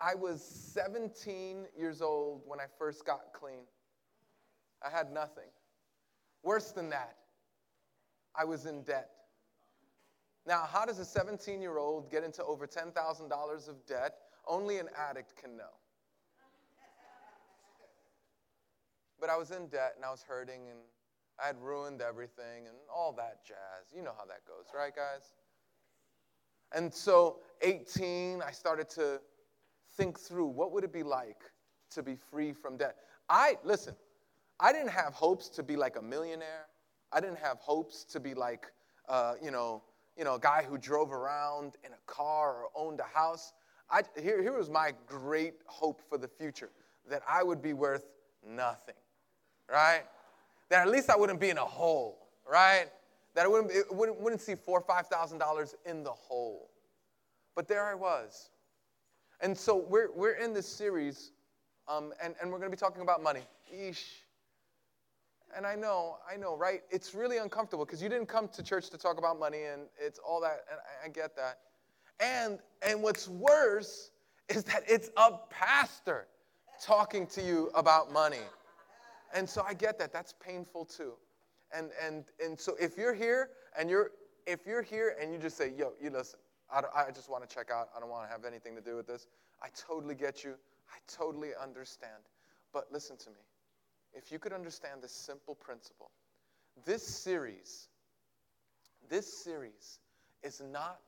I was 17 years old when I first got clean. I had nothing. Worse than that, I was in debt. Now, how does a 17 year old get into over $10,000 of debt? Only an addict can know. But I was in debt and I was hurting and I had ruined everything and all that jazz. You know how that goes, right, guys? And so, 18, I started to think through what would it be like to be free from debt. I listen, I didn't have hopes to be like a millionaire. I didn't have hopes to be like, uh, you know, you know, a guy who drove around in a car or owned a house. I, here, here was my great hope for the future that I would be worth nothing, right? That at least I wouldn't be in a hole, right? That I wouldn't, wouldn't, wouldn't see four or five thousand dollars in the hole. But there I was. And so we're, we're in this series, um, and, and we're going to be talking about money. Eesh. And I know, I know, right? It's really uncomfortable because you didn't come to church to talk about money and it's all that, and I, I get that. And and what's worse is that it's a pastor talking to you about money. And so I get that. That's painful too. And and and so if you're here and you're if you're here and you just say, "Yo, you listen, I, I just want to check out. I don't want to have anything to do with this." I totally get you. I totally understand. But listen to me if you could understand this simple principle, this series, this series is not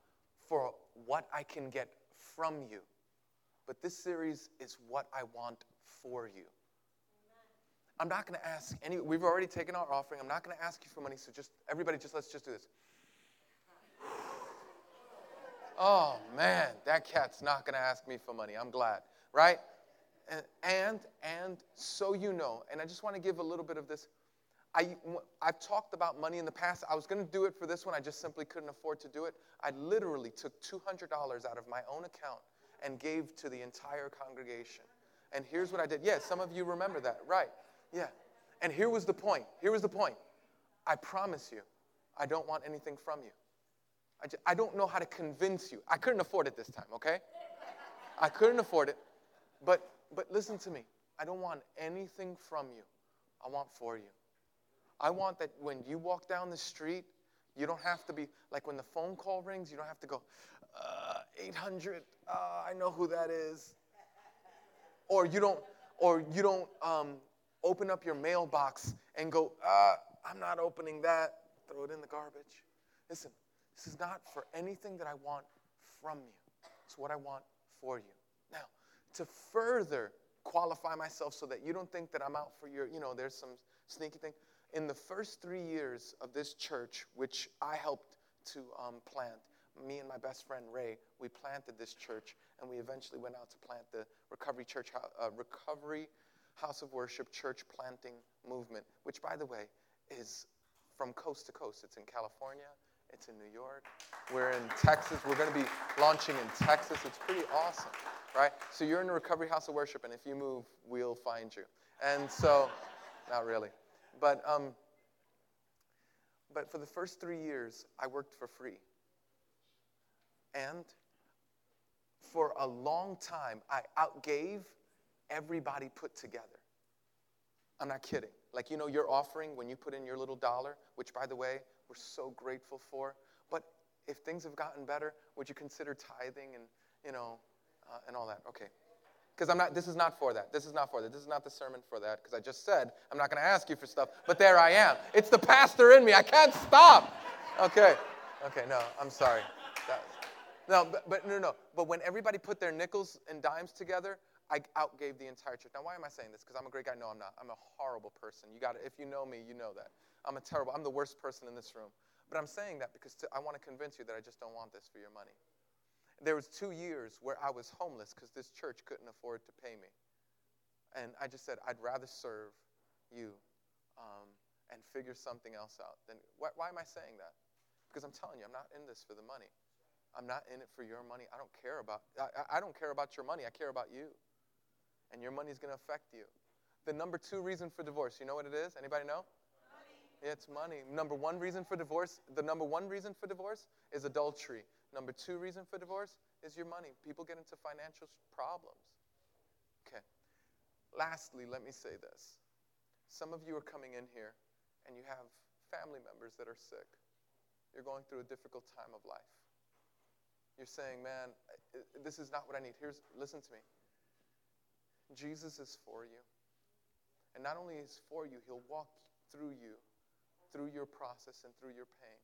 for what I can get from you, but this series is what I want for you. I'm not going to ask any, we've already taken our offering. I'm not going to ask you for money, so just, everybody, just let's just do this. Oh man, that cat's not going to ask me for money. I'm glad, right? And, and, and so you know, and I just want to give a little bit of this. I, I've talked about money in the past. I was going to do it for this one. I just simply couldn't afford to do it. I literally took $200 out of my own account and gave to the entire congregation. And here's what I did. Yeah, some of you remember that. Right. Yeah. And here was the point. Here was the point. I promise you, I don't want anything from you. I, just, I don't know how to convince you. I couldn't afford it this time, okay? I couldn't afford it. But but listen to me. I don't want anything from you. I want for you. I want that when you walk down the street, you don't have to be like when the phone call rings, you don't have to go, uh, 800, uh, I know who that is. Or you don't, or you don't um, open up your mailbox and go, uh, I'm not opening that. Throw it in the garbage. Listen, this is not for anything that I want from you. It's what I want for you Now, to further qualify myself so that you don't think that I'm out for your, you know, there's some sneaky thing. In the first three years of this church, which I helped to um, plant, me and my best friend Ray, we planted this church, and we eventually went out to plant the Recovery Church, uh, Recovery House of Worship Church Planting Movement, which, by the way, is from coast to coast. It's in California, it's in New York, we're in Texas. We're going to be launching in Texas. It's pretty awesome right? So you're in a recovery house of worship, and if you move, we'll find you. And so, not really. But, um, but for the first three years, I worked for free. And for a long time, I outgave everybody put together. I'm not kidding. Like, you know, your offering when you put in your little dollar, which, by the way, we're so grateful for. But if things have gotten better, would you consider tithing and, you know, uh, and all that. Okay. Because I'm not, this is not for that. This is not for that. This is not the sermon for that. Because I just said I'm not going to ask you for stuff, but there I am. It's the pastor in me. I can't stop. Okay. Okay, no, I'm sorry. That, no, but, but no, no. But when everybody put their nickels and dimes together, I outgave the entire church. Now, why am I saying this? Because I'm a great guy? No, I'm not. I'm a horrible person. You got it. If you know me, you know that. I'm a terrible, I'm the worst person in this room. But I'm saying that because to, I want to convince you that I just don't want this for your money. There was two years where I was homeless because this church couldn't afford to pay me. And I just said, I'd rather serve you um, and figure something else out. Then why, why am I saying that? Because I'm telling you, I'm not in this for the money. I'm not in it for your money. I don't care about I, I don't care about your money. I care about you. And your money is going to affect you. The number two reason for divorce, you know what it is? Anybody know? It's money. Number one reason for divorce, the number one reason for divorce is adultery. Number two reason for divorce is your money. People get into financial problems. Okay. Lastly, let me say this. Some of you are coming in here and you have family members that are sick. You're going through a difficult time of life. You're saying, man, this is not what I need. Here's, listen to me. Jesus is for you. And not only is for you, he'll walk through you, through your process and through your pain.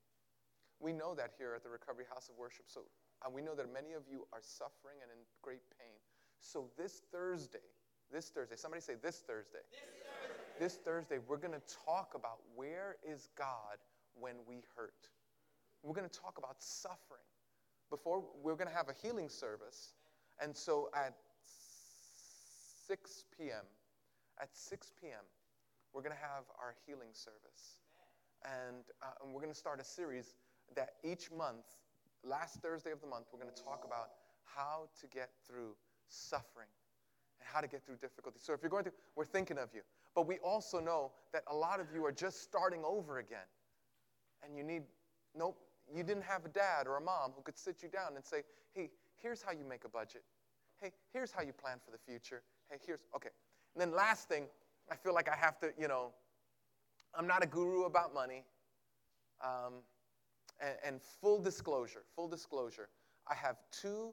We know that here at the Recovery House of Worship. So uh, we know that many of you are suffering and in great pain. So this Thursday, this Thursday, somebody say this Thursday. This Thursday, this Thursday we're going to talk about where is God when we hurt. We're going to talk about suffering. Before, we're going to have a healing service. And so at 6 p.m., at 6 p.m., we're going to have our healing service. And, uh, and we're going to start a series that each month, last Thursday of the month, we're going to talk about how to get through suffering and how to get through difficulty. So if you're going through, we're thinking of you. But we also know that a lot of you are just starting over again. And you need, nope, you didn't have a dad or a mom who could sit you down and say, hey, here's how you make a budget. Hey, here's how you plan for the future. Hey, here's, okay. And then last thing, I feel like I have to, you know, I'm not a guru about money. Um, and, and full disclosure, full disclosure, I have two,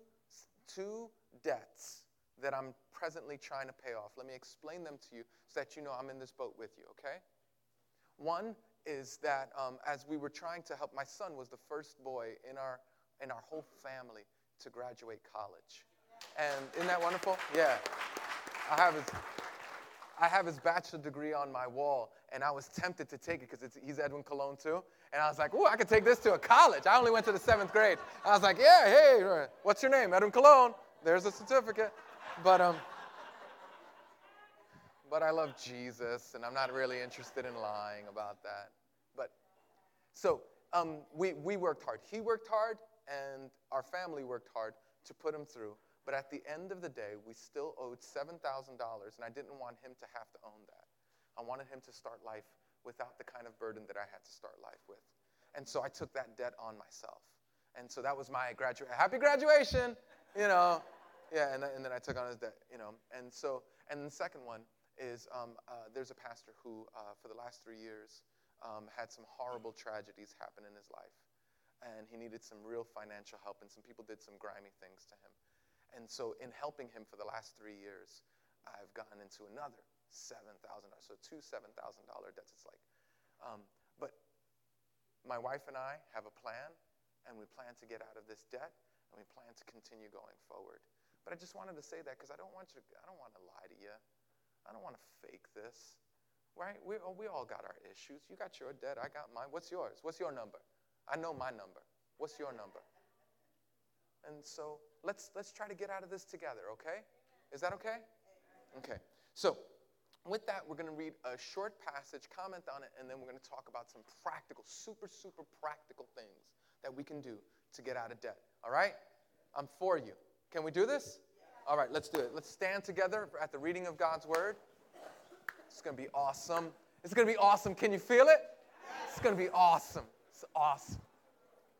two debts that I'm presently trying to pay off. Let me explain them to you so that you know I'm in this boat with you, okay? One is that um, as we were trying to help, my son was the first boy in our, in our whole family to graduate college. And isn't that wonderful? Yeah. I have his, I have his bachelor degree on my wall, and I was tempted to take it because he's Edwin Colón too. And I was like, oh, I could take this to a college. I only went to the seventh grade. I was like, yeah, hey, what's your name? Edwin Colón. There's a certificate. But, um, but I love Jesus, and I'm not really interested in lying about that. But so um, we, we worked hard. He worked hard, and our family worked hard to put him through. But at the end of the day, we still owed $7,000, and I didn't want him to have to own that. I wanted him to start life without the kind of burden that I had to start life with. And so I took that debt on myself. And so that was my graduate. Happy graduation, you know. Yeah, and, and then I took on his debt, you know. And so, and the second one is um, uh, there's a pastor who, uh, for the last three years, um, had some horrible tragedies happen in his life. And he needed some real financial help, and some people did some grimy things to him. And so, in helping him for the last three years, I've gotten into another $7,000. So, two $7,000 debts. It's like, um, but my wife and I have a plan, and we plan to get out of this debt, and we plan to continue going forward. But I just wanted to say that because I don't want. I don't want to lie to you. I don't want to fake this, right? We oh, we all got our issues. You got your debt. I got mine. What's yours? What's your number? I know my number. What's your number? And so let's, let's try to get out of this together, okay? Is that okay? Okay. So, with that, we're going to read a short passage, comment on it, and then we're going to talk about some practical, super, super practical things that we can do to get out of debt. All right? I'm for you. Can we do this? All right, let's do it. Let's stand together at the reading of God's word. It's going to be awesome. It's going to be awesome. Can you feel it? It's going to be awesome. It's awesome.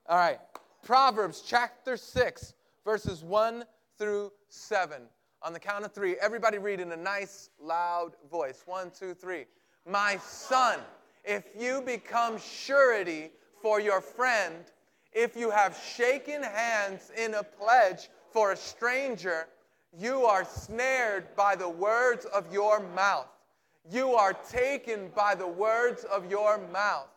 All right. Proverbs chapter 6, verses 1 through 7. On the count of three, everybody read in a nice, loud voice. One, two, three. My son, if you become surety for your friend, if you have shaken hands in a pledge for a stranger, you are snared by the words of your mouth. You are taken by the words of your mouth.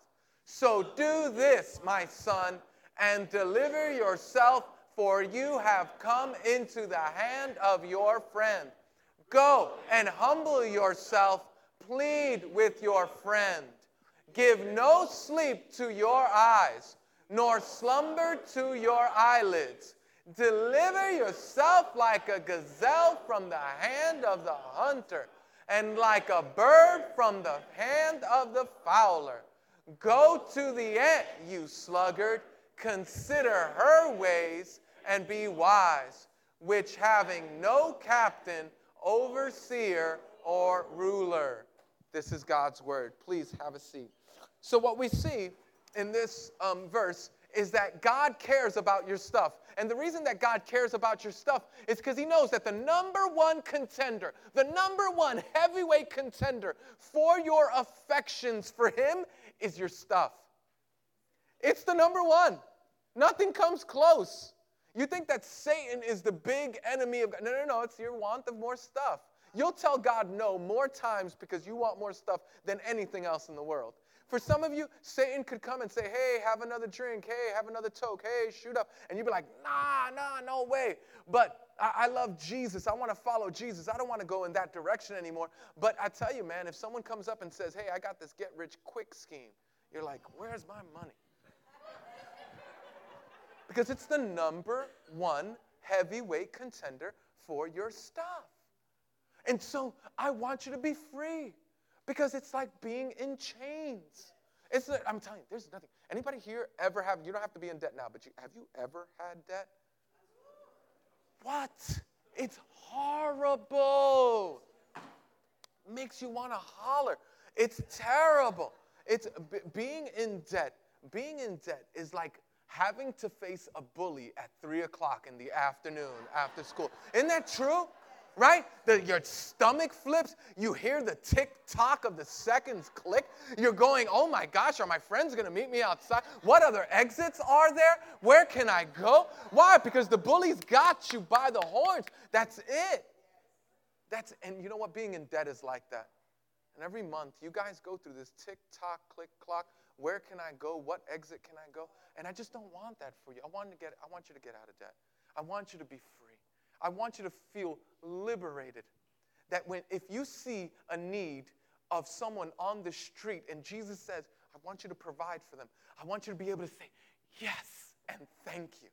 So do this, my son, and deliver yourself, for you have come into the hand of your friend. Go and humble yourself, plead with your friend. Give no sleep to your eyes, nor slumber to your eyelids. Deliver yourself like a gazelle from the hand of the hunter, and like a bird from the hand of the fowler. Go to the ant, you sluggard Consider her ways and be wise, which having no captain, overseer, or ruler. This is God's word. Please have a seat. So, what we see in this um, verse is that God cares about your stuff. And the reason that God cares about your stuff is because He knows that the number one contender, the number one heavyweight contender for your affections for Him is your stuff. It's the number one. Nothing comes close. You think that Satan is the big enemy of God. No, no, no. It's your want of more stuff. You'll tell God no more times because you want more stuff than anything else in the world. For some of you, Satan could come and say, hey, have another drink. Hey, have another toke. Hey, shoot up. And you'd be like, nah, nah, no way. But I, I love Jesus. I want to follow Jesus. I don't want to go in that direction anymore. But I tell you, man, if someone comes up and says, hey, I got this get rich quick scheme, you're like, where's my money? Because it's the number one heavyweight contender for your stuff. And so I want you to be free because it's like being in chains. It's I'm telling you, there's nothing. Anybody here ever have, you don't have to be in debt now, but you, have you ever had debt? What? It's horrible. Makes you want to holler. It's terrible. It's b- being in debt. Being in debt is like having to face a bully at three o'clock in the afternoon after school. Isn't that true? right? The, your stomach flips. You hear the tick tock of the seconds click. You're going, oh my gosh, are my friends going to meet me outside? What other exits are there? Where can I go? Why? Because the bullies got you by the horns. That's it. That's and you know what? Being in debt is like that. And every month, you guys go through this tick tock, click clock. Where can I go? What exit can I go? And I just don't want that for you. I want to get. I want you to get out of debt. I want you to be free. I want you to feel liberated. That when, if you see a need of someone on the street and Jesus says, I want you to provide for them, I want you to be able to say, Yes, and thank you.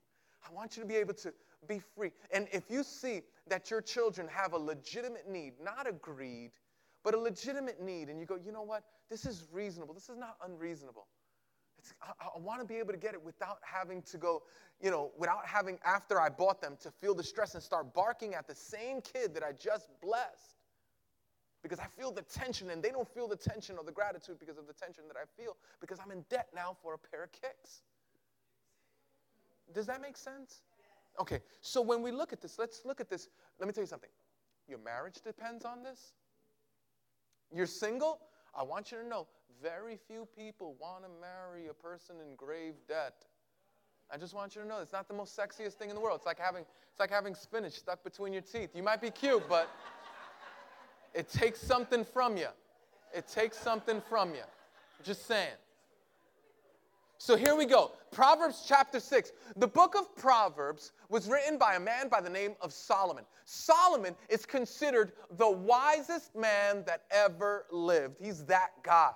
I want you to be able to be free. And if you see that your children have a legitimate need, not a greed, but a legitimate need, and you go, you know what? This is reasonable. This is not unreasonable. I, I want to be able to get it without having to go, you know, without having, after I bought them, to feel the stress and start barking at the same kid that I just blessed. Because I feel the tension and they don't feel the tension or the gratitude because of the tension that I feel because I'm in debt now for a pair of kicks. Does that make sense? Okay, so when we look at this, let's look at this. Let me tell you something. Your marriage depends on this. You're single? I want you to know very few people want to marry a person in grave debt. I just want you to know it's not the most sexiest thing in the world. It's like having it's like having spinach stuck between your teeth. You might be cute, but it takes something from you. It takes something from you. Just saying. So here we go. Proverbs chapter 6. The book of Proverbs was written by a man by the name of Solomon. Solomon is considered the wisest man that ever lived. He's that guy.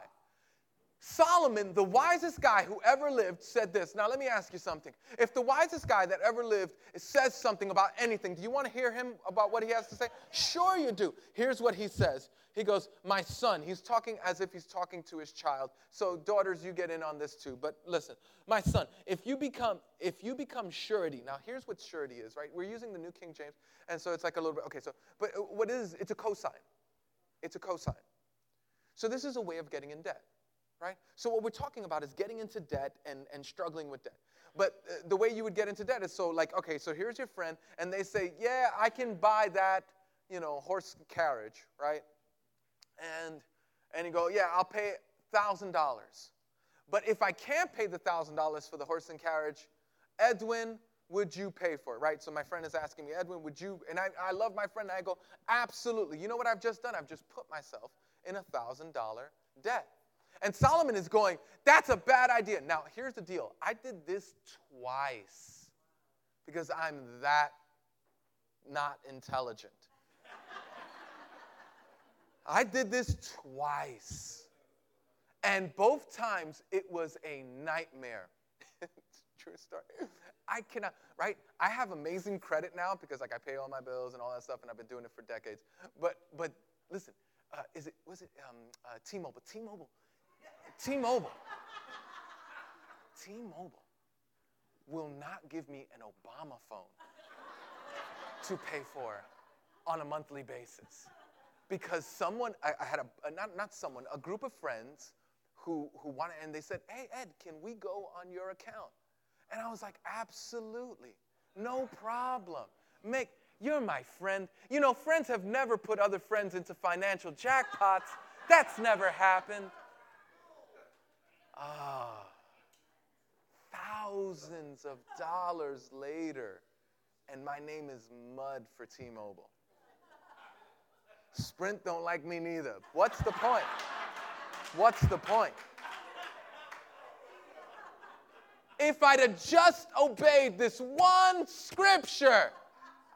Solomon, the wisest guy who ever lived, said this. Now, let me ask you something. If the wisest guy that ever lived says something about anything, do you want to hear him about what he has to say? Sure, you do. Here's what he says He goes, My son. He's talking as if he's talking to his child. So, daughters, you get in on this too. But listen, my son, if you become if you become surety, now here's what surety is, right? We're using the New King James, and so it's like a little bit, okay, so, but uh, what is, it's a cosign. It's a cosign. So, this is a way of getting in debt right? So what we're talking about is getting into debt and, and struggling with debt. But uh, the way you would get into debt is so like, okay, so here's your friend, and they say, yeah, I can buy that, you know, horse carriage, right? And and you go, yeah, I'll pay thousand dollars. But if I can't pay the thousand dollars for the horse and carriage, Edwin, would you pay for it, right? So my friend is asking me, Edwin, would you? And I, I love my friend, and I go, absolutely. You know what I've just done? I've just put myself in a thousand dollar debt. And Solomon is going, That's a bad idea. Now, here's the deal I did this twice because I'm that not intelligent. I did this twice. And both times it was a nightmare. True story. I cannot, right? I have amazing credit now because like I pay all my bills and all that stuff and I've been doing it for decades. But but listen, uh, is it was it um, uh, T-Mobile? T-Mobile T Mobile. T Mobile will not give me an Obama phone to pay for on a monthly basis. Because someone, I, I had a, uh, not, not someone, a group of friends who, who wanted, and they said, hey, Ed, can we go on your account? And I was like, Absolutely. No problem. Make you're my friend. You know, friends have never put other friends into financial jackpots. That's never happened. Ah, thousands of dollars later, and my name is Mud for T Mobile. Sprint don't like me neither. What's the point? What's the point? If I'd have just obeyed this one scripture,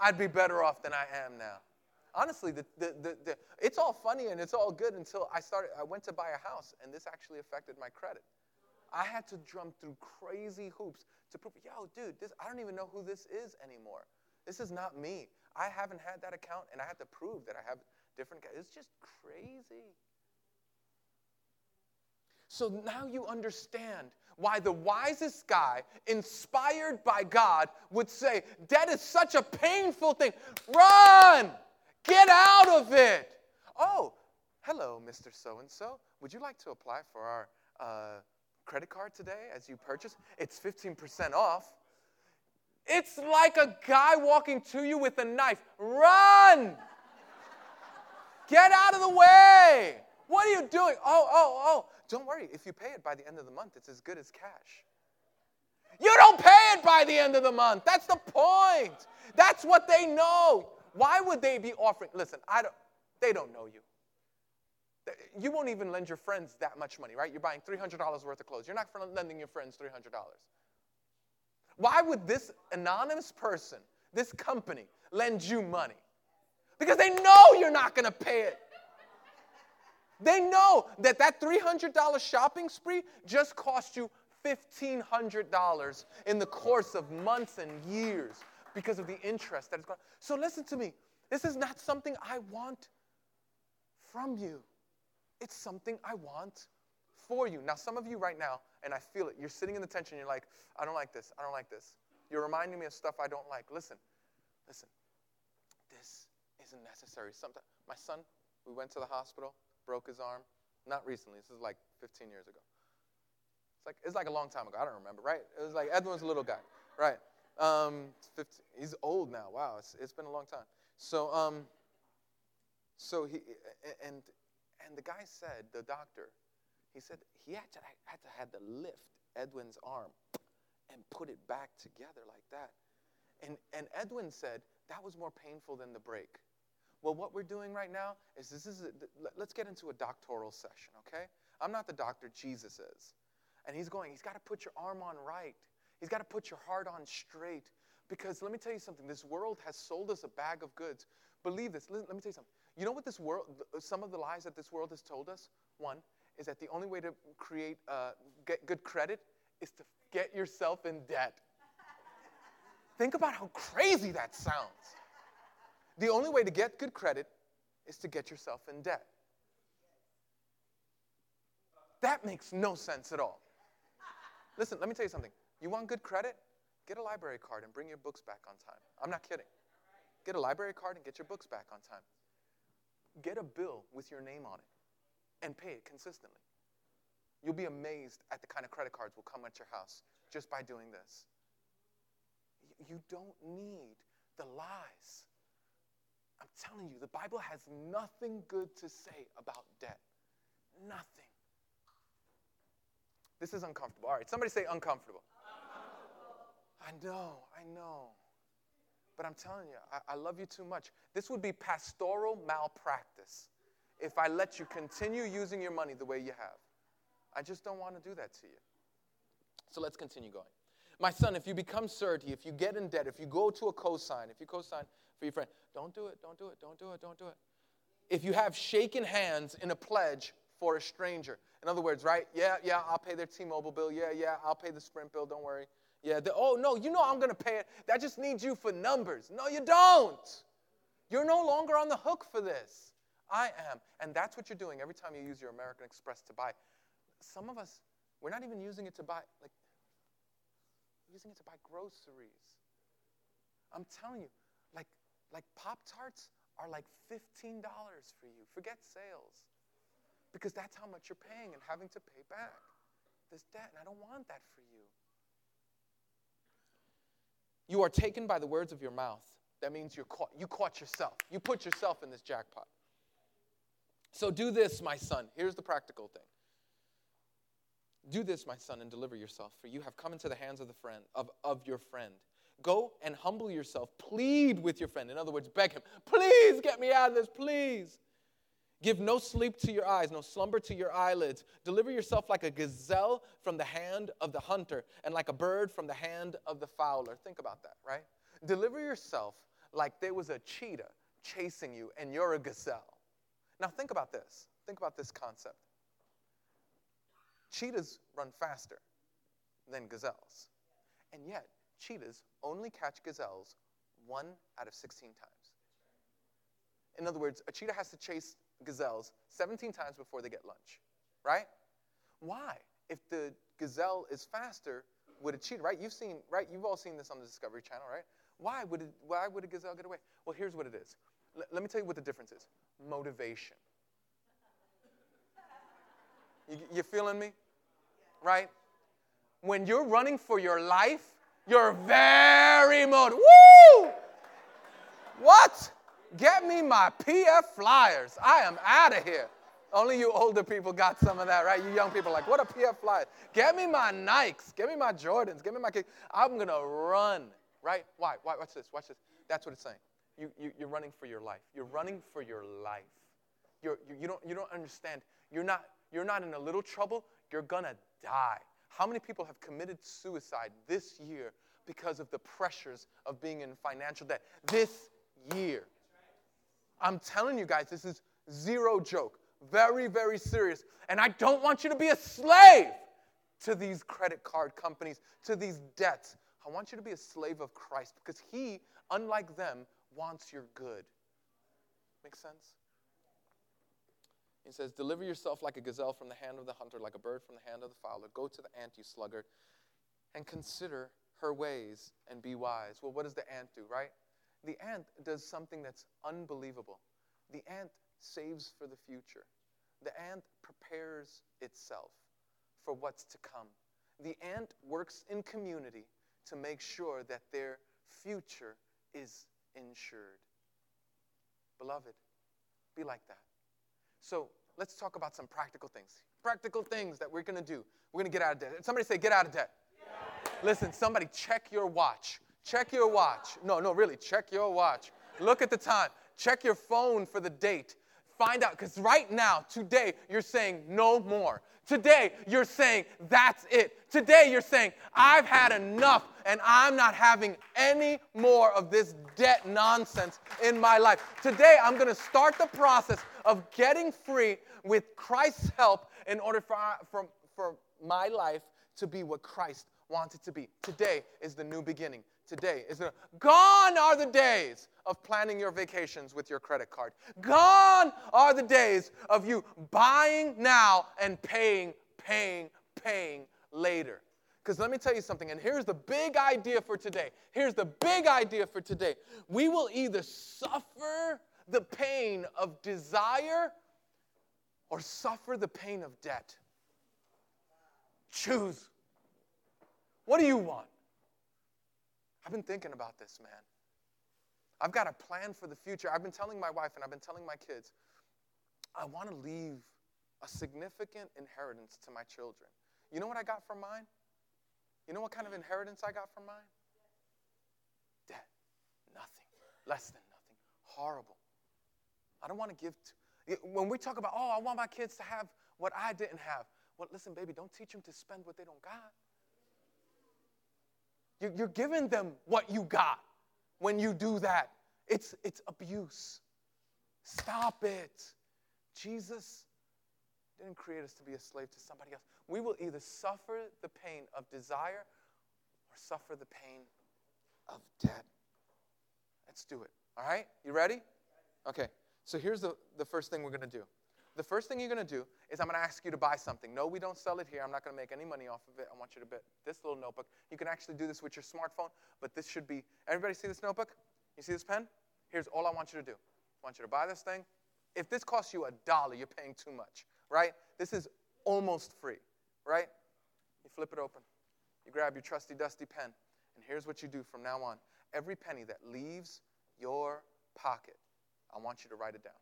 I'd be better off than I am now. Honestly, the, the, the, the, it's all funny and it's all good until I started. I went to buy a house, and this actually affected my credit. I had to jump through crazy hoops to prove, yo, dude, this, I don't even know who this is anymore. This is not me. I haven't had that account, and I had to prove that I have different. It's just crazy. So now you understand why the wisest guy, inspired by God, would say, Debt is such a painful thing. Run! Get out of it! Oh, hello, Mr. So and so. Would you like to apply for our uh, credit card today as you purchase? It's 15% off. It's like a guy walking to you with a knife. Run! Get out of the way! What are you doing? Oh, oh, oh. Don't worry. If you pay it by the end of the month, it's as good as cash. You don't pay it by the end of the month. That's the point. That's what they know. Why would they be offering? Listen, I don't, they don't know you. You won't even lend your friends that much money, right? You're buying $300 worth of clothes. You're not lending your friends $300. Why would this anonymous person, this company, lend you money? Because they know you're not going to pay it. They know that that $300 shopping spree just cost you $1,500 in the course of months and years because of the interest that is going. So listen to me. This is not something I want from you. It's something I want for you. Now, some of you right now, and I feel it, you're sitting in the tension, you're like, I don't like this, I don't like this. You're reminding me of stuff I don't like. Listen, listen. This isn't necessary. Sometimes my son, we went to the hospital broke his arm. Not recently. This is like 15 years ago. It's like it's like a long time ago. I don't remember, right? It was like Edwin's little guy, right? Um, 15, he's old now. Wow, it's, it's been a long time. So um, so he and and the guy said, the doctor, he said he had to had to had to lift Edwin's arm and put it back together like that. And and Edwin said that was more painful than the break. Well, what we're doing right now is this is a, let's get into a doctoral session, okay? I'm not the doctor, Jesus is. And he's going, he's got to put your arm on right. He's got to put your heart on straight. Because let me tell you something, this world has sold us a bag of goods. Believe this. Let, let me tell you something. You know what this world, some of the lies that this world has told us? One is that the only way to create, uh, get good credit is to get yourself in debt. Think about how crazy that sounds. The only way to get good credit is to get yourself in debt. That makes no sense at all. Listen, let me tell you something. You want good credit? Get a library card and bring your books back on time. I'm not kidding. Get a library card and get your books back on time. Get a bill with your name on it and pay it consistently. You'll be amazed at the kind of credit cards will come at your house just by doing this. You don't need the lies I'm telling you, the Bible has nothing good to say about debt. Nothing. This is uncomfortable. All right, somebody say uncomfortable. I know, I know. But I'm telling you, I, I love you too much. This would be pastoral malpractice if I let you continue using your money the way you have. I just don't want to do that to you. So let's continue going. My son, if you become surety, if you get in debt, if you go to a cosign, if you cosign for your friend, don't do it, don't do it, don't do it, don't do it. If you have shaken hands in a pledge for a stranger, in other words, right? Yeah, yeah, I'll pay their T Mobile bill. Yeah, yeah, I'll pay the Sprint bill, don't worry. Yeah, the, oh, no, you know I'm going to pay it. That just needs you for numbers. No, you don't. You're no longer on the hook for this. I am. And that's what you're doing every time you use your American Express to buy. Some of us, we're not even using it to buy, like, using it to buy groceries. I'm telling you, like, like Pop Tarts are like $15 for you. Forget sales. Because that's how much you're paying and having to pay back this debt. And I don't want that for you. You are taken by the words of your mouth. That means you're caught. You caught yourself. You put yourself in this jackpot. So do this, my son. Here's the practical thing. Do this, my son, and deliver yourself, for you have come into the hands of the friend of, of your friend. Go and humble yourself. Plead with your friend. In other words, beg him, please get me out of this, please. Give no sleep to your eyes, no slumber to your eyelids. Deliver yourself like a gazelle from the hand of the hunter, and like a bird from the hand of the fowler. Think about that, right? Deliver yourself like there was a cheetah chasing you, and you're a gazelle. Now, think about this. Think about this concept. Cheetahs run faster than gazelles. And yet, cheetahs only catch gazelles one out of 16 times. In other words, a cheetah has to chase gazelles 17 times before they get lunch, right? Why? If the gazelle is faster, would a cheetah, right? You've seen, right? You've all seen this on the Discovery Channel, right? Why would, it, why would a gazelle get away? Well, here's what it is. L- let me tell you what the difference is motivation. You, you feeling me? Right? When you're running for your life, you're very motivated. Woo! What? Get me my PF flyers. I am out of here. Only you older people got some of that, right? You young people like, what a PF flyer? Get me my Nikes. Get me my Jordans. Get me my kick. I'm going to run, right? Why? Why? Watch this. Watch this. That's what it's saying. You, you, you're running for your life. You're running for your life. You're, you, you, don't, you don't understand. You're not, you're not in a little trouble. You're going to die. How many people have committed suicide this year because of the pressures of being in financial debt? This year. I'm telling you guys, this is zero joke. Very, very serious. And I don't want you to be a slave to these credit card companies, to these debts. I want you to be a slave of Christ because He, unlike them, wants your good. Make sense? He says, Deliver yourself like a gazelle from the hand of the hunter, like a bird from the hand of the fowler. Go to the ant, you sluggard, and consider her ways and be wise. Well, what does the ant do, right? The ant does something that's unbelievable. The ant saves for the future. The ant prepares itself for what's to come. The ant works in community to make sure that their future is insured. Beloved, be like that. So let's talk about some practical things. Practical things that we're going to do. We're going to get out of debt. Somebody say, get out of debt. Listen, somebody check your watch. Check your watch. No, no, really, check your watch. Look at the time. Check your phone for the date. Find out, because right now, today, you're saying no more. Today, you're saying that's it. Today, you're saying I've had enough and I'm not having any more of this debt nonsense in my life. Today, I'm going to start the process of getting free with Christ's help in order for, for, for my life to be what Christ wants it to be. Today is the new beginning. Today is the gone are the days of planning your vacations with your credit card. Gone are the days of you buying now and paying, paying, paying later. Because let me tell you something, and here's the big idea for today. Here's the big idea for today. We will either suffer the pain of desire or suffer the pain of debt. Choose. What do you want? I've been thinking about this, man. I've got a plan for the future. I've been telling my wife and I've been telling my kids, I want to leave a significant inheritance to my children. You know what I got from mine? You know what kind of inheritance I got from mine? Debt. Nothing. Less than nothing. Horrible. I don't want to give to. When we talk about, oh, I want my kids to have what I didn't have. Well, listen, baby, don't teach them to spend what they don't got. You're giving them what you got when you do that. It's, it's abuse. Stop it. Jesus didn't create us to be a slave to somebody else. We will either suffer the pain of desire or suffer the pain of debt. Let's do it. All right? You ready? Okay. So here's the, the first thing we're going to do the first thing you're going to do is I'm going to ask you to buy something. No, we don't sell it here. I'm not going to make any money off of it. I want you to bet this little notebook. You can actually do this with your smartphone, but this should be. Everybody see this notebook? You see this pen? Here's all I want you to do. I want you to buy this thing. If this costs you a dollar, you're paying too much, right? This is almost free, right? You flip it open. You grab your trusty, dusty pen, and And here's what you do from now on every penny that leaves your pocket, I want you to write it down.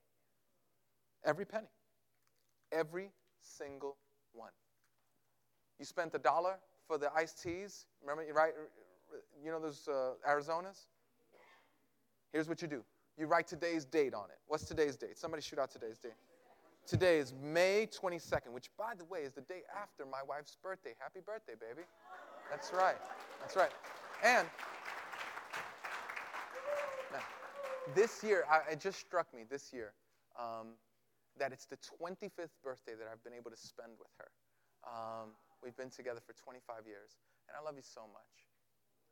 Every penny. Every single one. You spent a dollar for the iced teas. Remember, right? You know those uh, Arizonas? Here's what you do you write today's date on it. What's today's date? Somebody shoot out today's date. Today is May 22nd, which, by the way, is the day after my wife's birthday. Happy birthday, baby. That's right. That's right. And now, this year, I, it just struck me this year um, that it's the 25th birthday that I've been able to spend with her. Um, we've been together for 25 years, and I love you so much.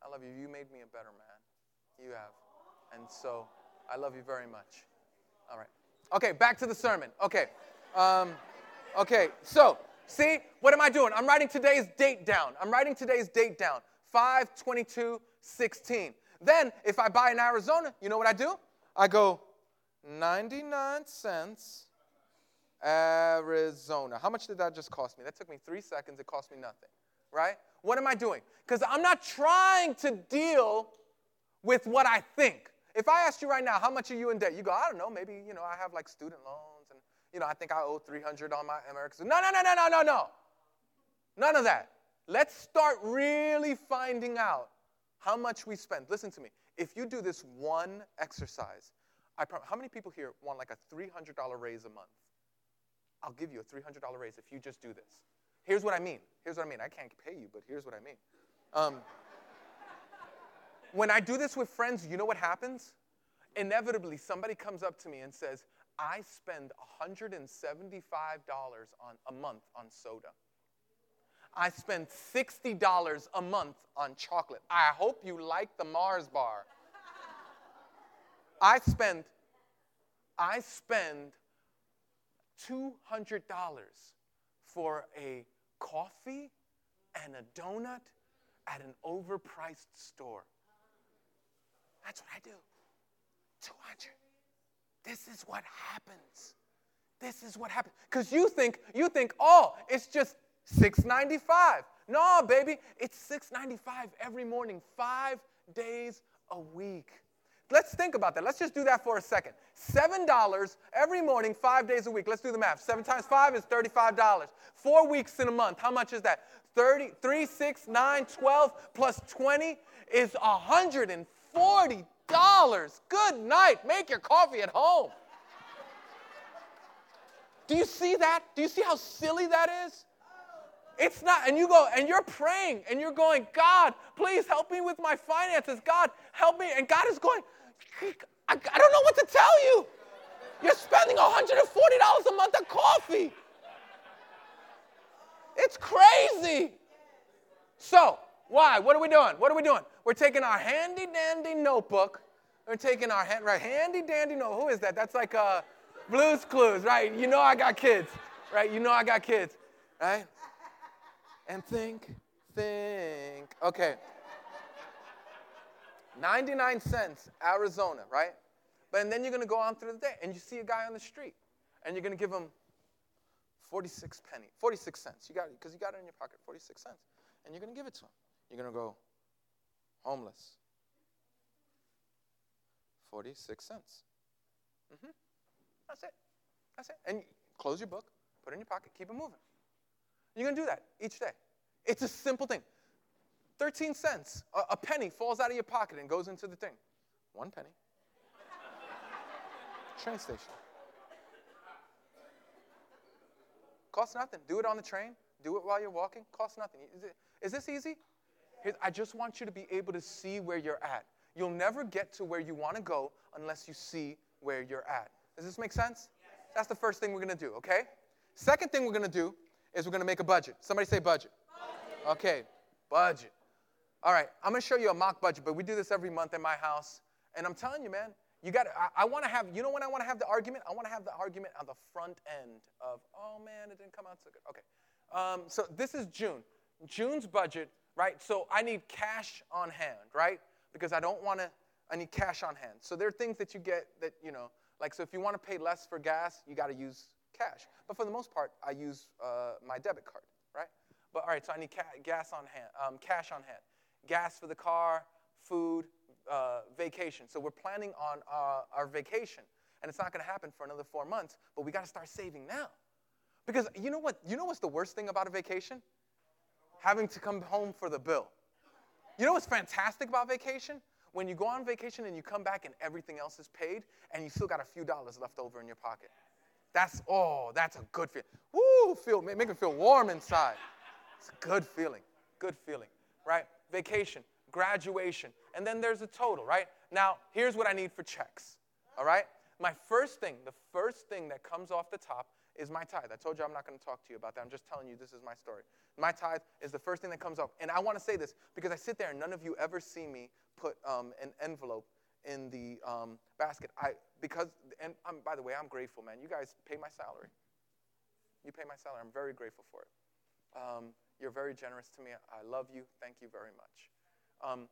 I love you. You made me a better man. You have. And so I love you very much. All right. Okay, back to the sermon. Okay. Um, okay, so see, what am I doing? I'm writing today's date down. I'm writing today's date down 5 22 16. Then, if I buy in Arizona, you know what I do? I go 99 cents Arizona. How much did that just cost me? That took me three seconds. It cost me nothing, right? What am I doing? Because I'm not trying to deal with what I think. If I asked you right now, how much are you in debt? You go, I don't know, maybe, you know, I have like student loans and, you know, I think I owe 300 on my American. No, no, no, no, no, no, no. None of that. Let's start really finding out how much we spend. Listen to me. If you do this one exercise, I promise, how many people here want like a $300 raise a month? I'll give you a $300 raise if you just do this. Here's what I mean. Here's what I mean. I can't pay you, but here's what I mean. Um, when I do this with friends, you know what happens? Inevitably, somebody comes up to me and says, I spend $175 on a month on soda. I spend $60 a month on chocolate. I hope you like the Mars bar. I spend I spend $200 for a coffee and a donut at an overpriced store. That's what I do. 200. This is what happens. This is what happens. Because you think, you think, oh, it's just 695. No, baby, it's 695 every morning, five days a week. Let's think about that. Let's just do that for a second. $7 every morning, five days a week. Let's do the math. Seven times five is $35. Four weeks in a month. How much is that? 30, 3, 6, 9, 12 plus 20 is 140 dollars. Good night. Make your coffee at home. Do you see that? Do you see how silly that is? It's not, and you go, and you're praying, and you're going, God, please help me with my finances. God, help me. And God is going, I, I don't know what to tell you. You're spending $140 a month on coffee. It's crazy. So, why? What are we doing? What are we doing? We're taking our handy dandy notebook. We're taking our hand, right? Handy dandy note. Who is that? That's like uh, Blues Clues, right? You know I got kids, right? You know I got kids, right? And think, think. Okay. 99 cents, Arizona, right? But and then you're going to go on through the day and you see a guy on the street and you're going to give him 46 penny, 46 cents. You got it because you got it in your pocket, 46 cents. And you're going to give it to him. You're going to go homeless. 46 cents. Mm-hmm. That's it. That's it. And close your book, put it in your pocket, keep it moving. You're going to do that each day. It's a simple thing. 13 cents, a, a penny falls out of your pocket and goes into the thing. One penny. train station. Costs nothing. Do it on the train. Do it while you're walking. Costs nothing. Is, it, is this easy? Here, I just want you to be able to see where you're at. You'll never get to where you want to go unless you see where you're at. Does this make sense? Yes. That's the first thing we're going to do, okay? Second thing we're going to do is we're going to make a budget. Somebody say budget. budget. Okay, budget. All right, I'm to show you a mock budget, but we do this every month in my house. And I'm telling you, man, you got. I, I want to have. You know when I want to have the argument? I want to have the argument on the front end of, oh man, it didn't come out so good. Okay, um, so this is June. June's budget, right? So I need cash on hand, right? Because I don't want to. I need cash on hand. So there are things that you get that you know, like so if you want to pay less for gas, you got to use cash. But for the most part, I use uh, my debit card, right? But all right, so I need ca- gas on hand, um, cash on hand. Gas for the car, food, uh, vacation. So we're planning on uh, our vacation. And it's not going to happen for another four months, but we got to start saving now. Because you know what? You know what's the worst thing about a vacation? Having to come home for the bill. You know what's fantastic about vacation? When you go on vacation and you come back and everything else is paid and you still got a few dollars left over in your pocket. That's, oh, that's a good feeling. Woo, feel, make me feel warm inside. It's a good feeling, good feeling, right? Vacation, graduation, and then there's a total, right? Now, here's what I need for checks, all right? My first thing, the first thing that comes off the top is my tithe. I told you I'm not going to talk to you about that. I'm just telling you this is my story. My tithe is the first thing that comes up. And I want to say this because I sit there and none of you ever see me put um, an envelope in the um, basket. I because and I'm, by the way, I'm grateful, man. You guys pay my salary. You pay my salary. I'm very grateful for it. Um, you're very generous to me. I love you. Thank you very much. Um,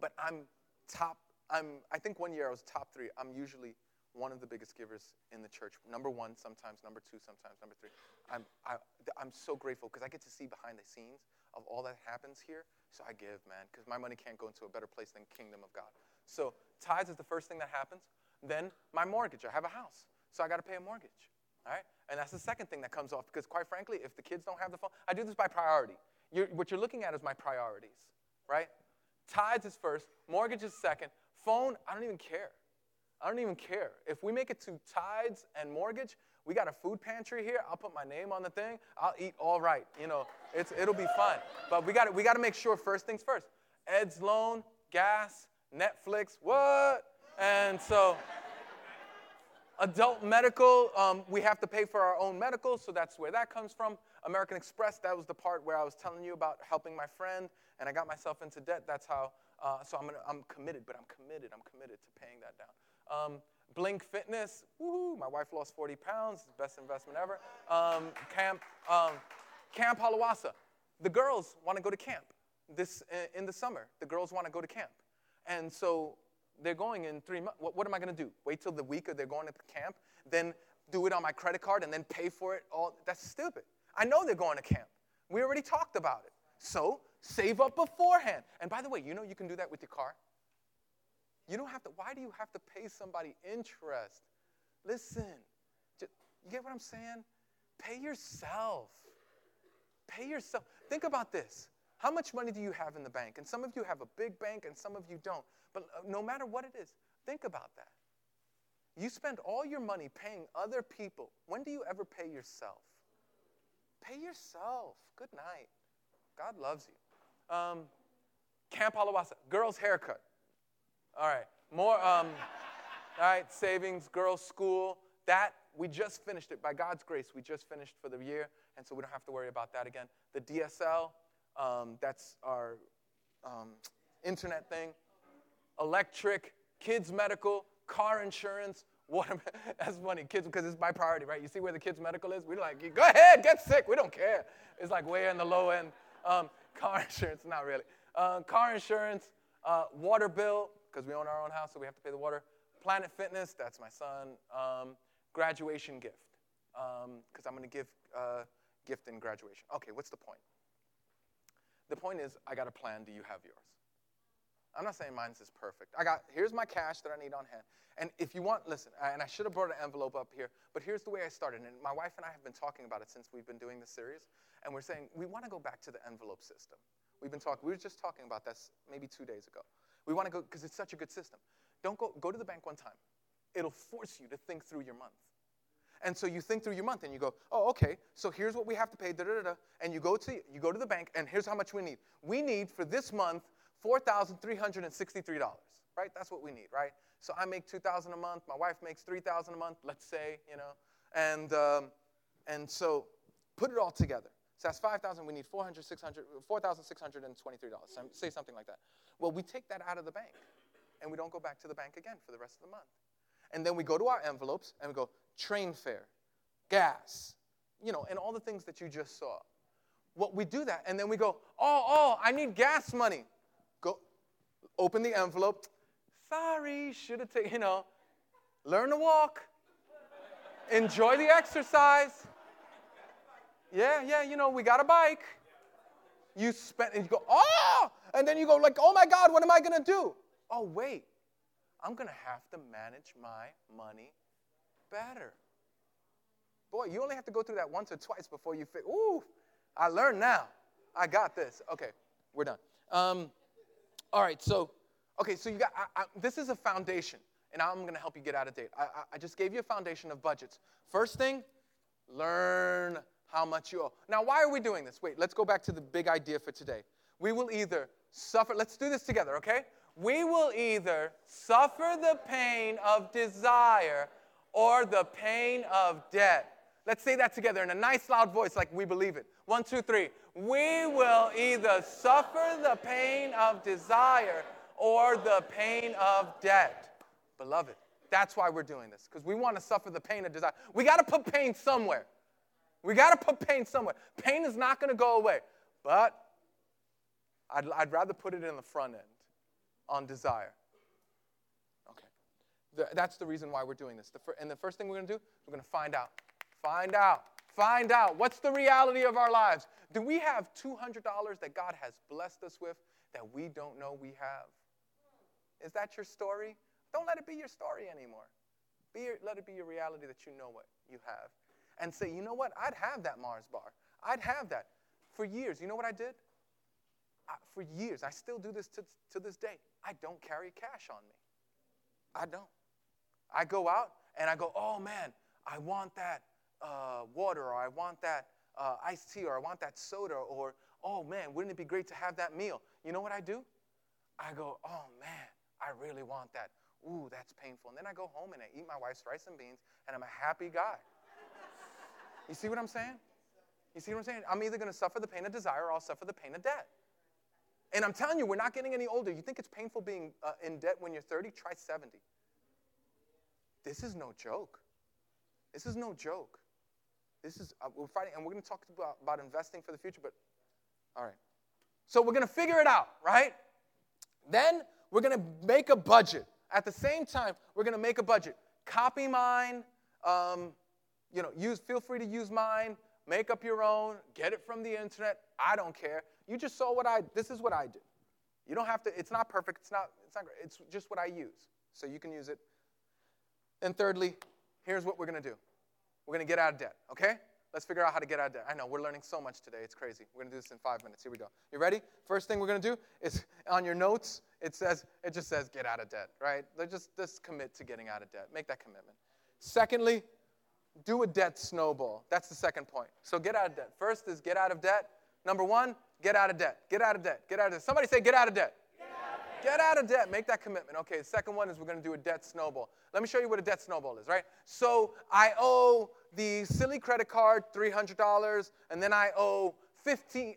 but I'm top. I'm. I think one year I was top three. I'm usually one of the biggest givers in the church. Number one, sometimes number two, sometimes number three. I'm, I, am so grateful because I get to see behind the scenes of all that happens here. So I give, man, because my money can't go into a better place than kingdom of God. So tithes is the first thing that happens. Then my mortgage. I have a house, so I got to pay a mortgage. All right, and that's the second thing that comes off because, quite frankly, if the kids don't have the phone, I do this by priority. You're, what you're looking at is my priorities, right? Tithes is first, mortgage is second, phone. I don't even care. I don't even care. If we make it to tithes and mortgage, we got a food pantry here. I'll put my name on the thing. I'll eat all right. You know, it's, it'll be fun. But we got we got to make sure first things first. Ed's loan, gas, Netflix, what? And so, adult medical, um, we have to pay for our own medical, so that's where that comes from. American Express, that was the part where I was telling you about helping my friend, and I got myself into debt. That's how. Uh, so I'm, gonna, I'm committed, but I'm committed. I'm committed to paying that down. Um, Blink Fitness, woohoo, my wife lost 40 pounds, best investment ever. Um, camp, um, camp Halawasa. The girls want to go to camp this in the summer. The girls want to go to camp. And so they're going in three months. What, what am I going to do? Wait till the week or they're going to camp, then do it on my credit card and then pay for it all? That's stupid. I know they're going to camp. We already talked about it. So save up beforehand. And by the way, you know you can do that with your car. You don't have to, why do you have to pay somebody interest? Listen, you get what I'm saying? Pay yourself. Pay yourself. Think about this. How much money do you have in the bank? And some of you have a big bank and some of you don't. But uh, no matter what it is, think about that. You spend all your money paying other people. When do you ever pay yourself? Pay yourself. Good night. God loves you. Um, Camp Halawasa, girls' haircut. All right. More, um, all right, savings, girls' school. That, we just finished it. By God's grace, we just finished for the year, and so we don't have to worry about that again. The DSL, um, that's our um, internet thing. Electric, kids' medical, car insurance, water. That's funny, kids, because it's my priority, right? You see where the kids' medical is? We're like, go ahead, get sick. We don't care. It's like way in the low end. Um, car insurance, not really. Uh, car insurance, uh, water bill, because we own our own house, so we have to pay the water. Planet Fitness, that's my son. Um, graduation gift, because um, I'm going to give uh, gift in graduation. Okay, what's the point? The point is, I got a plan. Do you have yours? I'm not saying mine's is perfect. I got here's my cash that I need on hand. And if you want, listen, and I should have brought an envelope up here, but here's the way I started. And my wife and I have been talking about it since we've been doing this series. And we're saying we want to go back to the envelope system. We've been talking, we were just talking about this maybe two days ago. We want to go because it's such a good system. Don't go, go to the bank one time. It'll force you to think through your month. And so you think through your month and you go, oh, okay, so here's what we have to pay, da da da. And you go to you go to the bank and here's how much we need. We need for this month $4,363, right? That's what we need, right? So I make 2000 a month, my wife makes 3000 a month, let's say, you know. And um, and so put it all together. So that's 5,000, we need 400, 600, $4,623. Say something like that. Well, we take that out of the bank and we don't go back to the bank again for the rest of the month. And then we go to our envelopes and we go train fare, gas, you know, and all the things that you just saw. What we do that, and then we go, oh, oh, I need gas money. Open the envelope. Sorry, should have taken, you know, learn to walk, enjoy the exercise. Yeah, yeah, you know, we got a bike. You spent, and you go, oh, And then you go like, oh my God, what am I to do? Oh, wait, I'm to have to manage my money better. Boy, you only have to go through that once or twice before you figure, ooh, I learned now. I got this. Okay, we're done. Um, all right, so, okay, so you got, I, I, this is a foundation, and I'm going to help you get out of date. I, I just gave you a foundation of budgets. First thing, learn how much you owe. Now, why are we doing this? Wait, let's go back to the big idea for today. We will either suffer, let's do this together, okay? We will either suffer the pain of desire or the pain of debt. Let's say that together in a nice loud voice like we believe it. One, two, three. We will either suffer the pain of desire or the pain of debt. Beloved, that's why we're doing this, because we want to suffer the pain of desire. We got to put pain somewhere. We got to put pain somewhere. Pain is not going to go away, but I'd, I'd rather put it in the front end on desire. Okay. The, that's the reason why we're doing this. The fir- and the first thing we're going to do, we're going to find out. Find out. Find out. What's the reality of our lives? Do we have $200 that God has blessed us with that we don't know we have? Is that your story? Don't let it be your story anymore. Be your, let it be your reality that you know what you have and say, you know what? I'd have that Mars bar. I'd have that. For years, you know what I did? I, for years, I still do this to, to this day. I don't carry cash on me. I don't. I go out and I go, oh man, I want that uh, water, or I want that uh, iced tea, or I want that soda, or oh man, wouldn't it be great to have that meal? You know what I do? I go, oh man, I really want that. Ooh, that's painful. And then I go home and I eat my wife's rice and beans, and I'm a happy guy. You see what I'm saying? You see what I'm saying? I'm either going to suffer the pain of desire or I'll suffer the pain of debt. And I'm telling you, we're not getting any older. You think it's painful being uh, in debt when you're 30? Try 70. This is no joke. This is no joke. This is, uh, we're fighting, and we're going to talk about, about investing for the future, but all right. So we're going to figure it out, right? Then we're going to make a budget. At the same time, we're going to make a budget. Copy mine, um, you know, use, feel free to use mine, make up your own, get it from the internet. I don't care. You just saw what I, this is what I do. You don't have to, it's not perfect, it's not, it's not great, it's just what I use. So you can use it. And thirdly, here's what we're gonna do. We're gonna get out of debt, okay? Let's figure out how to get out of debt. I know, we're learning so much today, it's crazy. We're gonna do this in five minutes. Here we go. You ready? First thing we're gonna do is on your notes, it says, it just says get out of debt, right? Let Just, just commit to getting out of debt. Make that commitment. Secondly, do a debt snowball. That's the second point. So get out of debt. First is get out of debt. Number one, get out of debt. Get out of debt. Get out of debt. Somebody say, get out of debt. Get out of debt. Make that commitment. Okay, the second one is we're going to do a debt snowball. Let me show you what a debt snowball is, right? So I owe the silly credit card $300, and then I owe $50,000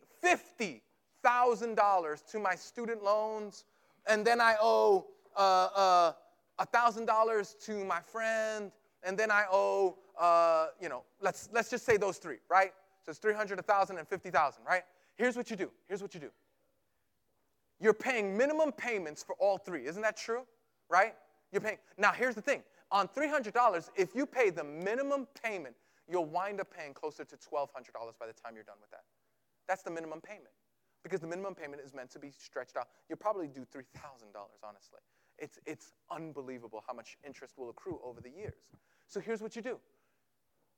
$50, to my student loans, and then I owe uh, uh, $1,000 to my friend, and then I owe uh, you know, let's, let's just say those three, right? So it's 300, 1,000, and 50,000, right? Here's what you do. Here's what you do. You're paying minimum payments for all three. Isn't that true? Right? You're paying. Now, here's the thing. On $300, if you pay the minimum payment, you'll wind up paying closer to $1,200 by the time you're done with that. That's the minimum payment. Because the minimum payment is meant to be stretched out. You'll probably do $3,000, honestly. It's, it's unbelievable how much interest will accrue over the years. So here's what you do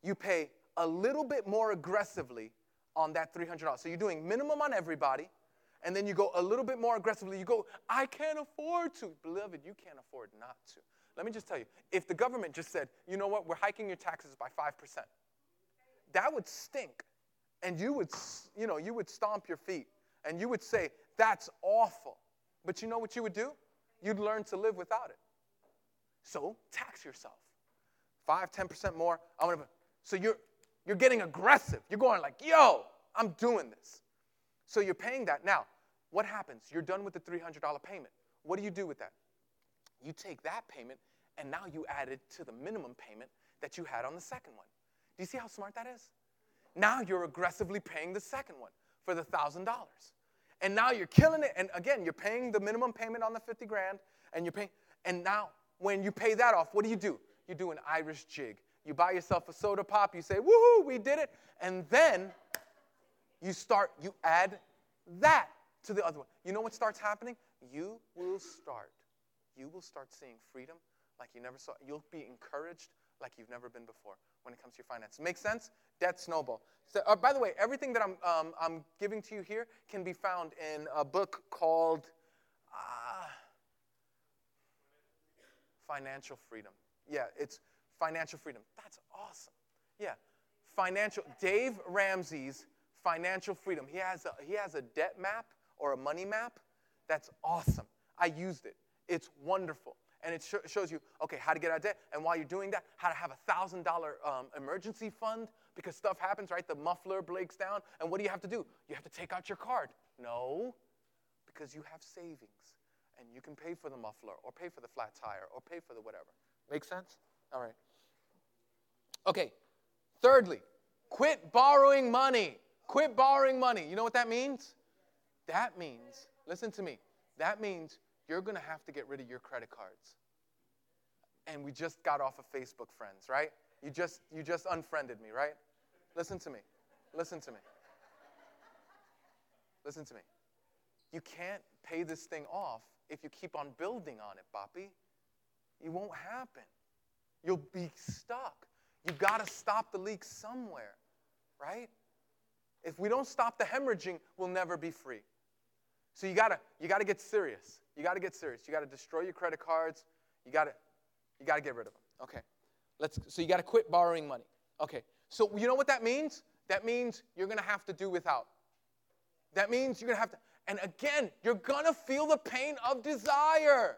you pay a little bit more aggressively on that $300. So you're doing minimum on everybody, and then you go a little bit more aggressively. You go, I can't afford to. Beloved, you can't afford not to. Let me just tell you if the government just said, you know what, we're hiking your taxes by 5%, that would stink. And you would, you know, you would stomp your feet and you would say, that's awful. But you know what you would do? You'd learn to live without it. So tax yourself. 5, 10% more. I'm gonna so you're, you're getting aggressive. You're going like, yo, I'm doing this. So you're paying that. Now, what happens? You're done with the $300 payment. What do you do with that? You take that payment and now you add it to the minimum payment that you had on the second one. Do you see how smart that is? Now you're aggressively paying the second one for the $1,000. And now you're killing it. And again, you're paying the minimum payment on the 50 grand and you're paying. And now when you pay that off, what do you do? You do an Irish jig. You buy yourself a soda pop, you say, woohoo, we did it. And then you start, you add that to the other one. You know what starts happening? You will start. You will start seeing freedom like you never saw. You'll be encouraged like you've never been before when it comes to your finances. Make sense? Debt snowball. So, uh, by the way, everything that I'm, um, I'm giving to you here can be found in a book called uh, Financial Freedom. Yeah, it's Financial Freedom. That's awesome. Yeah, financial. Dave Ramsey's Financial Freedom. He has a, he has a debt map or a money map. That's awesome. I used it. It's wonderful. And it sh- shows you okay how to get out of debt. And while you're doing that how to have a thousand dollar um, emergency fund because stuff happens right? The muffler breaks down. And what do you have to do? You have to take out your card. No because you have savings. And you can pay for the muffler or pay for the flat tire or pay for the whatever. Make sense? All right. Okay. Thirdly quit borrowing money quit borrowing money you know what that means that means listen to me that means you're going to have to get rid of your credit cards. And we just got off of Facebook friends, right? You just you just unfriended me, right? Listen to me. Listen to me. Listen to me. You can't pay this thing off if you keep on building on it, Boppy. It won't happen. You'll be stuck. You've got to stop the leak somewhere, right? If we don't stop the hemorrhaging, we'll never be free. So you gotta you gotta get serious. You gotta get serious. You gotta destroy your credit cards. You gotta you gotta get rid of them. Okay. Let's so you gotta quit borrowing money. Okay. So you know what that means? That means you're gonna have to do without. That means you're gonna have to, and again, you're gonna feel the pain of desire.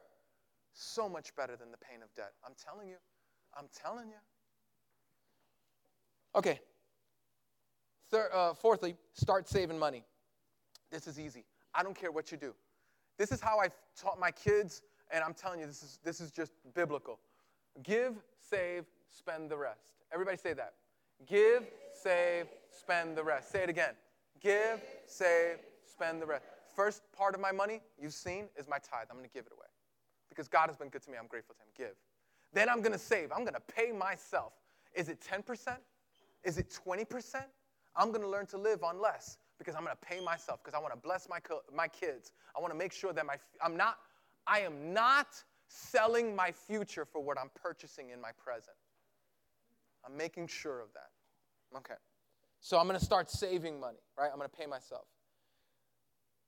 So much better than the pain of debt. I'm telling you. I'm telling you. Okay. Uh, fourthly, start saving money. This is easy. I don't care what you do. This is how I taught my kids, and I'm telling you, this is, this is just biblical. Give, save, spend the rest. Everybody say that. Give, save, spend the rest. Say it again. Give, save, spend the rest. First part of my money, you've seen, is my tithe. I'm going to give it away. Because God has been good to me. I'm grateful to Him. Give. Then I'm going to save. I'm going to pay myself. Is it 10%? Is it 20%? I'm going to learn to live on less because I'm going to pay myself because I want to bless my, my kids. I want to make sure that my, I'm not, I am not selling my future for what I'm purchasing in my present. I'm making sure of that. Okay. So I'm going to start saving money, right? I'm going to pay myself.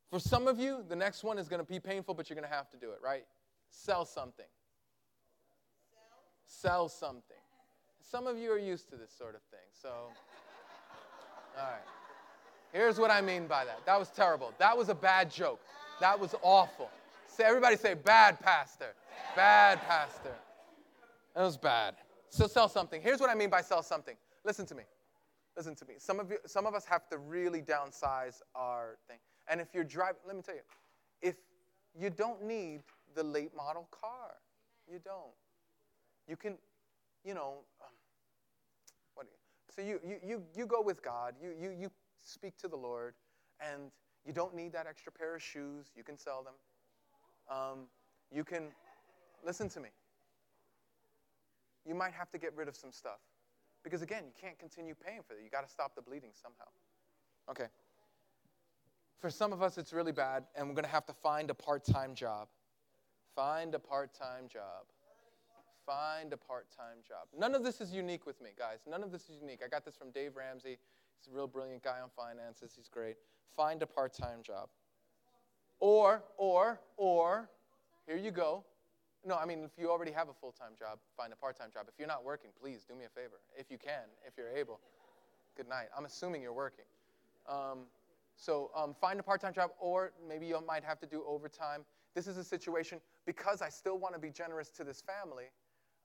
For some of you, the next one is going to be painful, but you're going to have to do it, right? Sell something. Sell, Sell something. Some of you are used to this sort of thing, so, all right. Here's what I mean by that. That was terrible. That was a bad joke. That was awful. Say, everybody say, bad pastor. Bad pastor. That was bad. So sell something. Here's what I mean by sell something. Listen to me. Listen to me. Some of you, some of us have to really downsize our thing. And if you're driving, let me tell you, if you don't need the late model car, you don't. You can, you know, so you, you you you go with God. You you you speak to the Lord, and you don't need that extra pair of shoes. You can sell them. Um, you can, listen to me. You might have to get rid of some stuff. Because again, you can't continue paying for it. You got to stop the bleeding somehow. Okay. For some of us, it's really bad, and we're going to have to find a part time job. Find a part time job. Find a part time job. None of this is unique with me, guys. None of this is unique. I got this from Dave Ramsey. He's a real brilliant guy on finances. He's great. Find a part time job. Or, or, or, here you go. No, I mean, if you already have a full time job, find a part time job. If you're not working, please do me a favor. If you can, if you're able. Good night. I'm assuming you're working. Um, so um, find a part time job, or maybe you might have to do overtime. This is a situation because I still want to be generous to this family,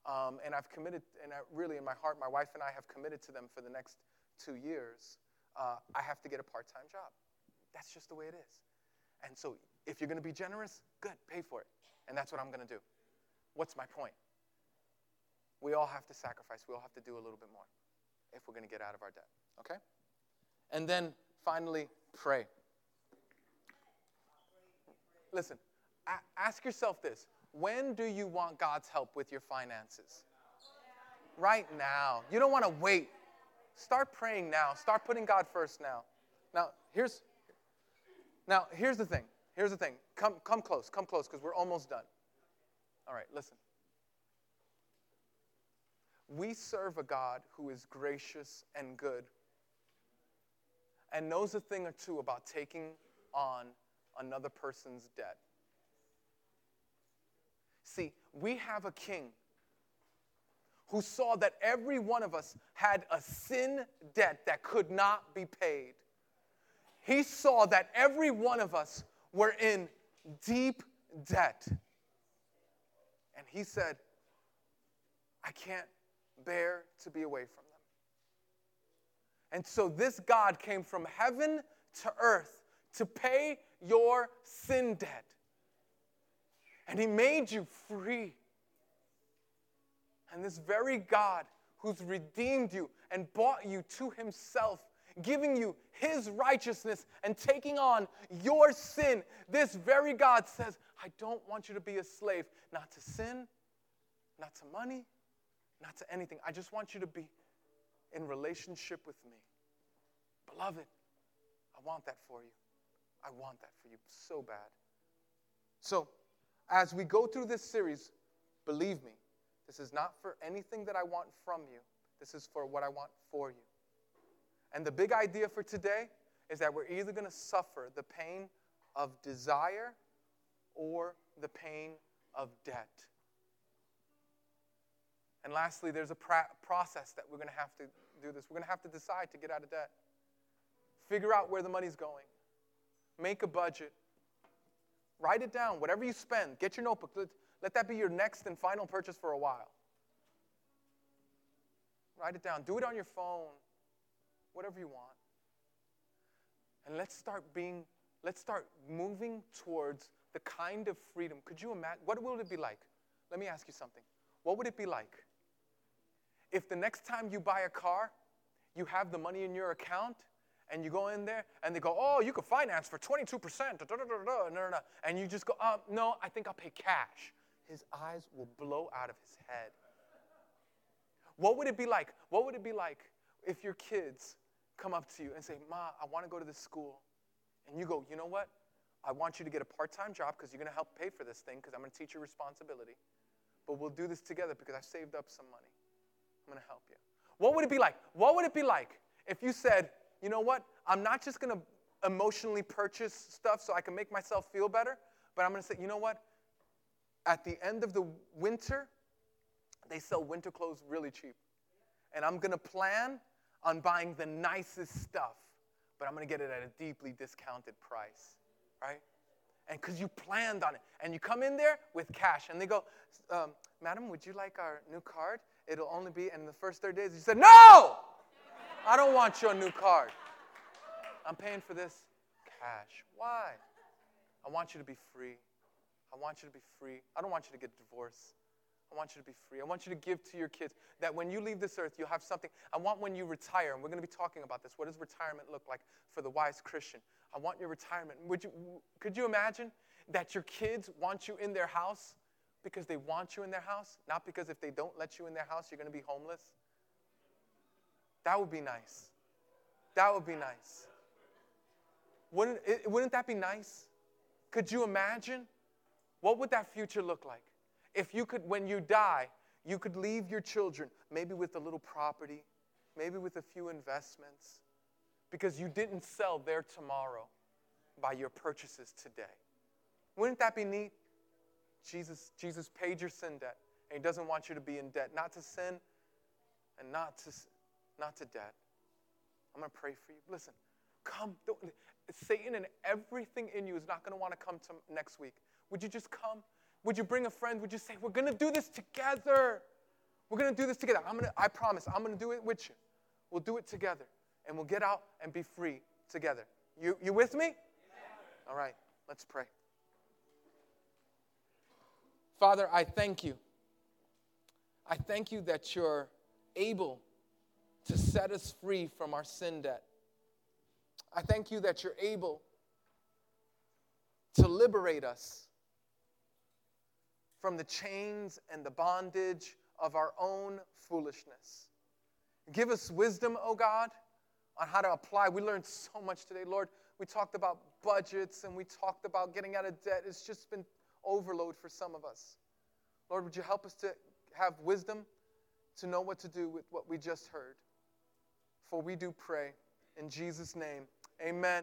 um, and I've committed, and I, really in my heart, my wife and I have committed to them for the next two years, uh, I have to get a part time job. That's just the way it is. And so if you're going to be generous, good, pay for it. And that's what I'm going to do. What's my point? We all have to sacrifice, we all have to do a little bit more if we're going to get out of our debt. Okay? And then finally, pray. Listen, ask yourself this when do you want God's help with your finances? Right now. You don't want to wait Start praying now. Start putting God first now. Now, here's Now, here's the thing. Here's the thing. Come, come close. Come close because we're almost done. All right, listen. We serve a God who is gracious and good and knows a thing or two about taking on another person's debt. See, we have a king who saw that every one of us had a sin debt that could not be paid. He saw that every one of us were in deep debt. And he said, I can't bear to be away from them. And so this God came from heaven to earth to pay your sin debt. And he made you free. And this very God who's redeemed you and bought you to himself, giving you his righteousness and taking on your sin, this very God says, I don't want you to be a slave, not to sin, not to money, not to anything. I just want you to be in relationship with me. Beloved, I want that for you. I want that for you so bad. So, as we go through this series, believe me, this is not for anything that I want from you. This is for what I want for you. And the big idea for today is that we're either going to suffer the pain of desire or the pain of debt. And lastly, there's a process that we're going to have to do this. We're going to have to decide to get out of debt. Figure out where the money's going. Make a budget. Write it down. Whatever you spend, get your notebook. Let, let that be your next and final purchase for a while. Write it down. Do it on your phone. Whatever you want. And let's start being, let's start moving towards the kind of freedom. Could you imagine? What will it be like? Let me ask you something. What would it be like if the next time you buy a car, you have the money in your account and you go in there and they go, oh, you can finance for 22%, and you just go, uh, no, I think I'll pay cash. His eyes will blow out of his head. What would it be like? What would it be like if your kids come up to you and say, Ma, I want to go to this school? And you go, you know what? I want you to get a part time job because you're going to help pay for this thing because I'm going to teach you responsibility. But we'll do this together because I've saved up some money. I'm going to help you. What would it be like? What would it be like if you said, you know what? I'm not just going to emotionally purchase stuff so I can make myself feel better, but I'm going to say, you know what? At the end of the winter, they sell winter clothes really cheap. And I'm going to plan on buying the nicest stuff, but I'm going to get it at a deeply discounted price, right? And because you planned on it. And you come in there with cash, and they go, um, Madam, would you like our new card? It'll only be, in the first 30 days, you said, No! I don't want your new card. I'm paying for this cash. Why? I want you to be free. I want you to be free. I don't want you to get divorced. I want you to be free. I want you to give to your kids that when you leave this earth, you'll have something. I want when you retire, and we're going to be talking about this. What does retirement look like for the wise Christian? I want your retirement. Would you, could you imagine that your kids want you in their house because they want you in their house, not because if they don't let you in their house, you're going to be homeless? That would be nice. That would be nice. Wouldn't, it, wouldn't that be nice? Could you imagine? What would that future look like? If you could, when you die, you could leave your children maybe with a little property, maybe with a few investments, because you didn't sell their tomorrow by your purchases today. Wouldn't that be neat? Jesus, Jesus paid your sin debt, and He doesn't want you to be in debt, not to sin and not to, not to debt. I'm going to pray for you. Listen, come. Satan and everything in you is not going to want to come to next week. Would you just come? Would you bring a friend? Would you say, We're going to do this together? We're going to do this together. I'm gonna, I promise, I'm going to do it with you. We'll do it together, and we'll get out and be free together. You, you with me? All right, let's pray. Father, I thank you. I thank you that you're able to set us free from our sin debt. I thank you that you're able to liberate us from the chains and the bondage of our own foolishness. Give us wisdom, O oh God, on how to apply. We learned so much today, Lord. We talked about budgets and we talked about getting out of debt. It's just been overload for some of us. Lord, would you help us to have wisdom to know what to do with what we just heard? For we do pray in Jesus' name. Amen.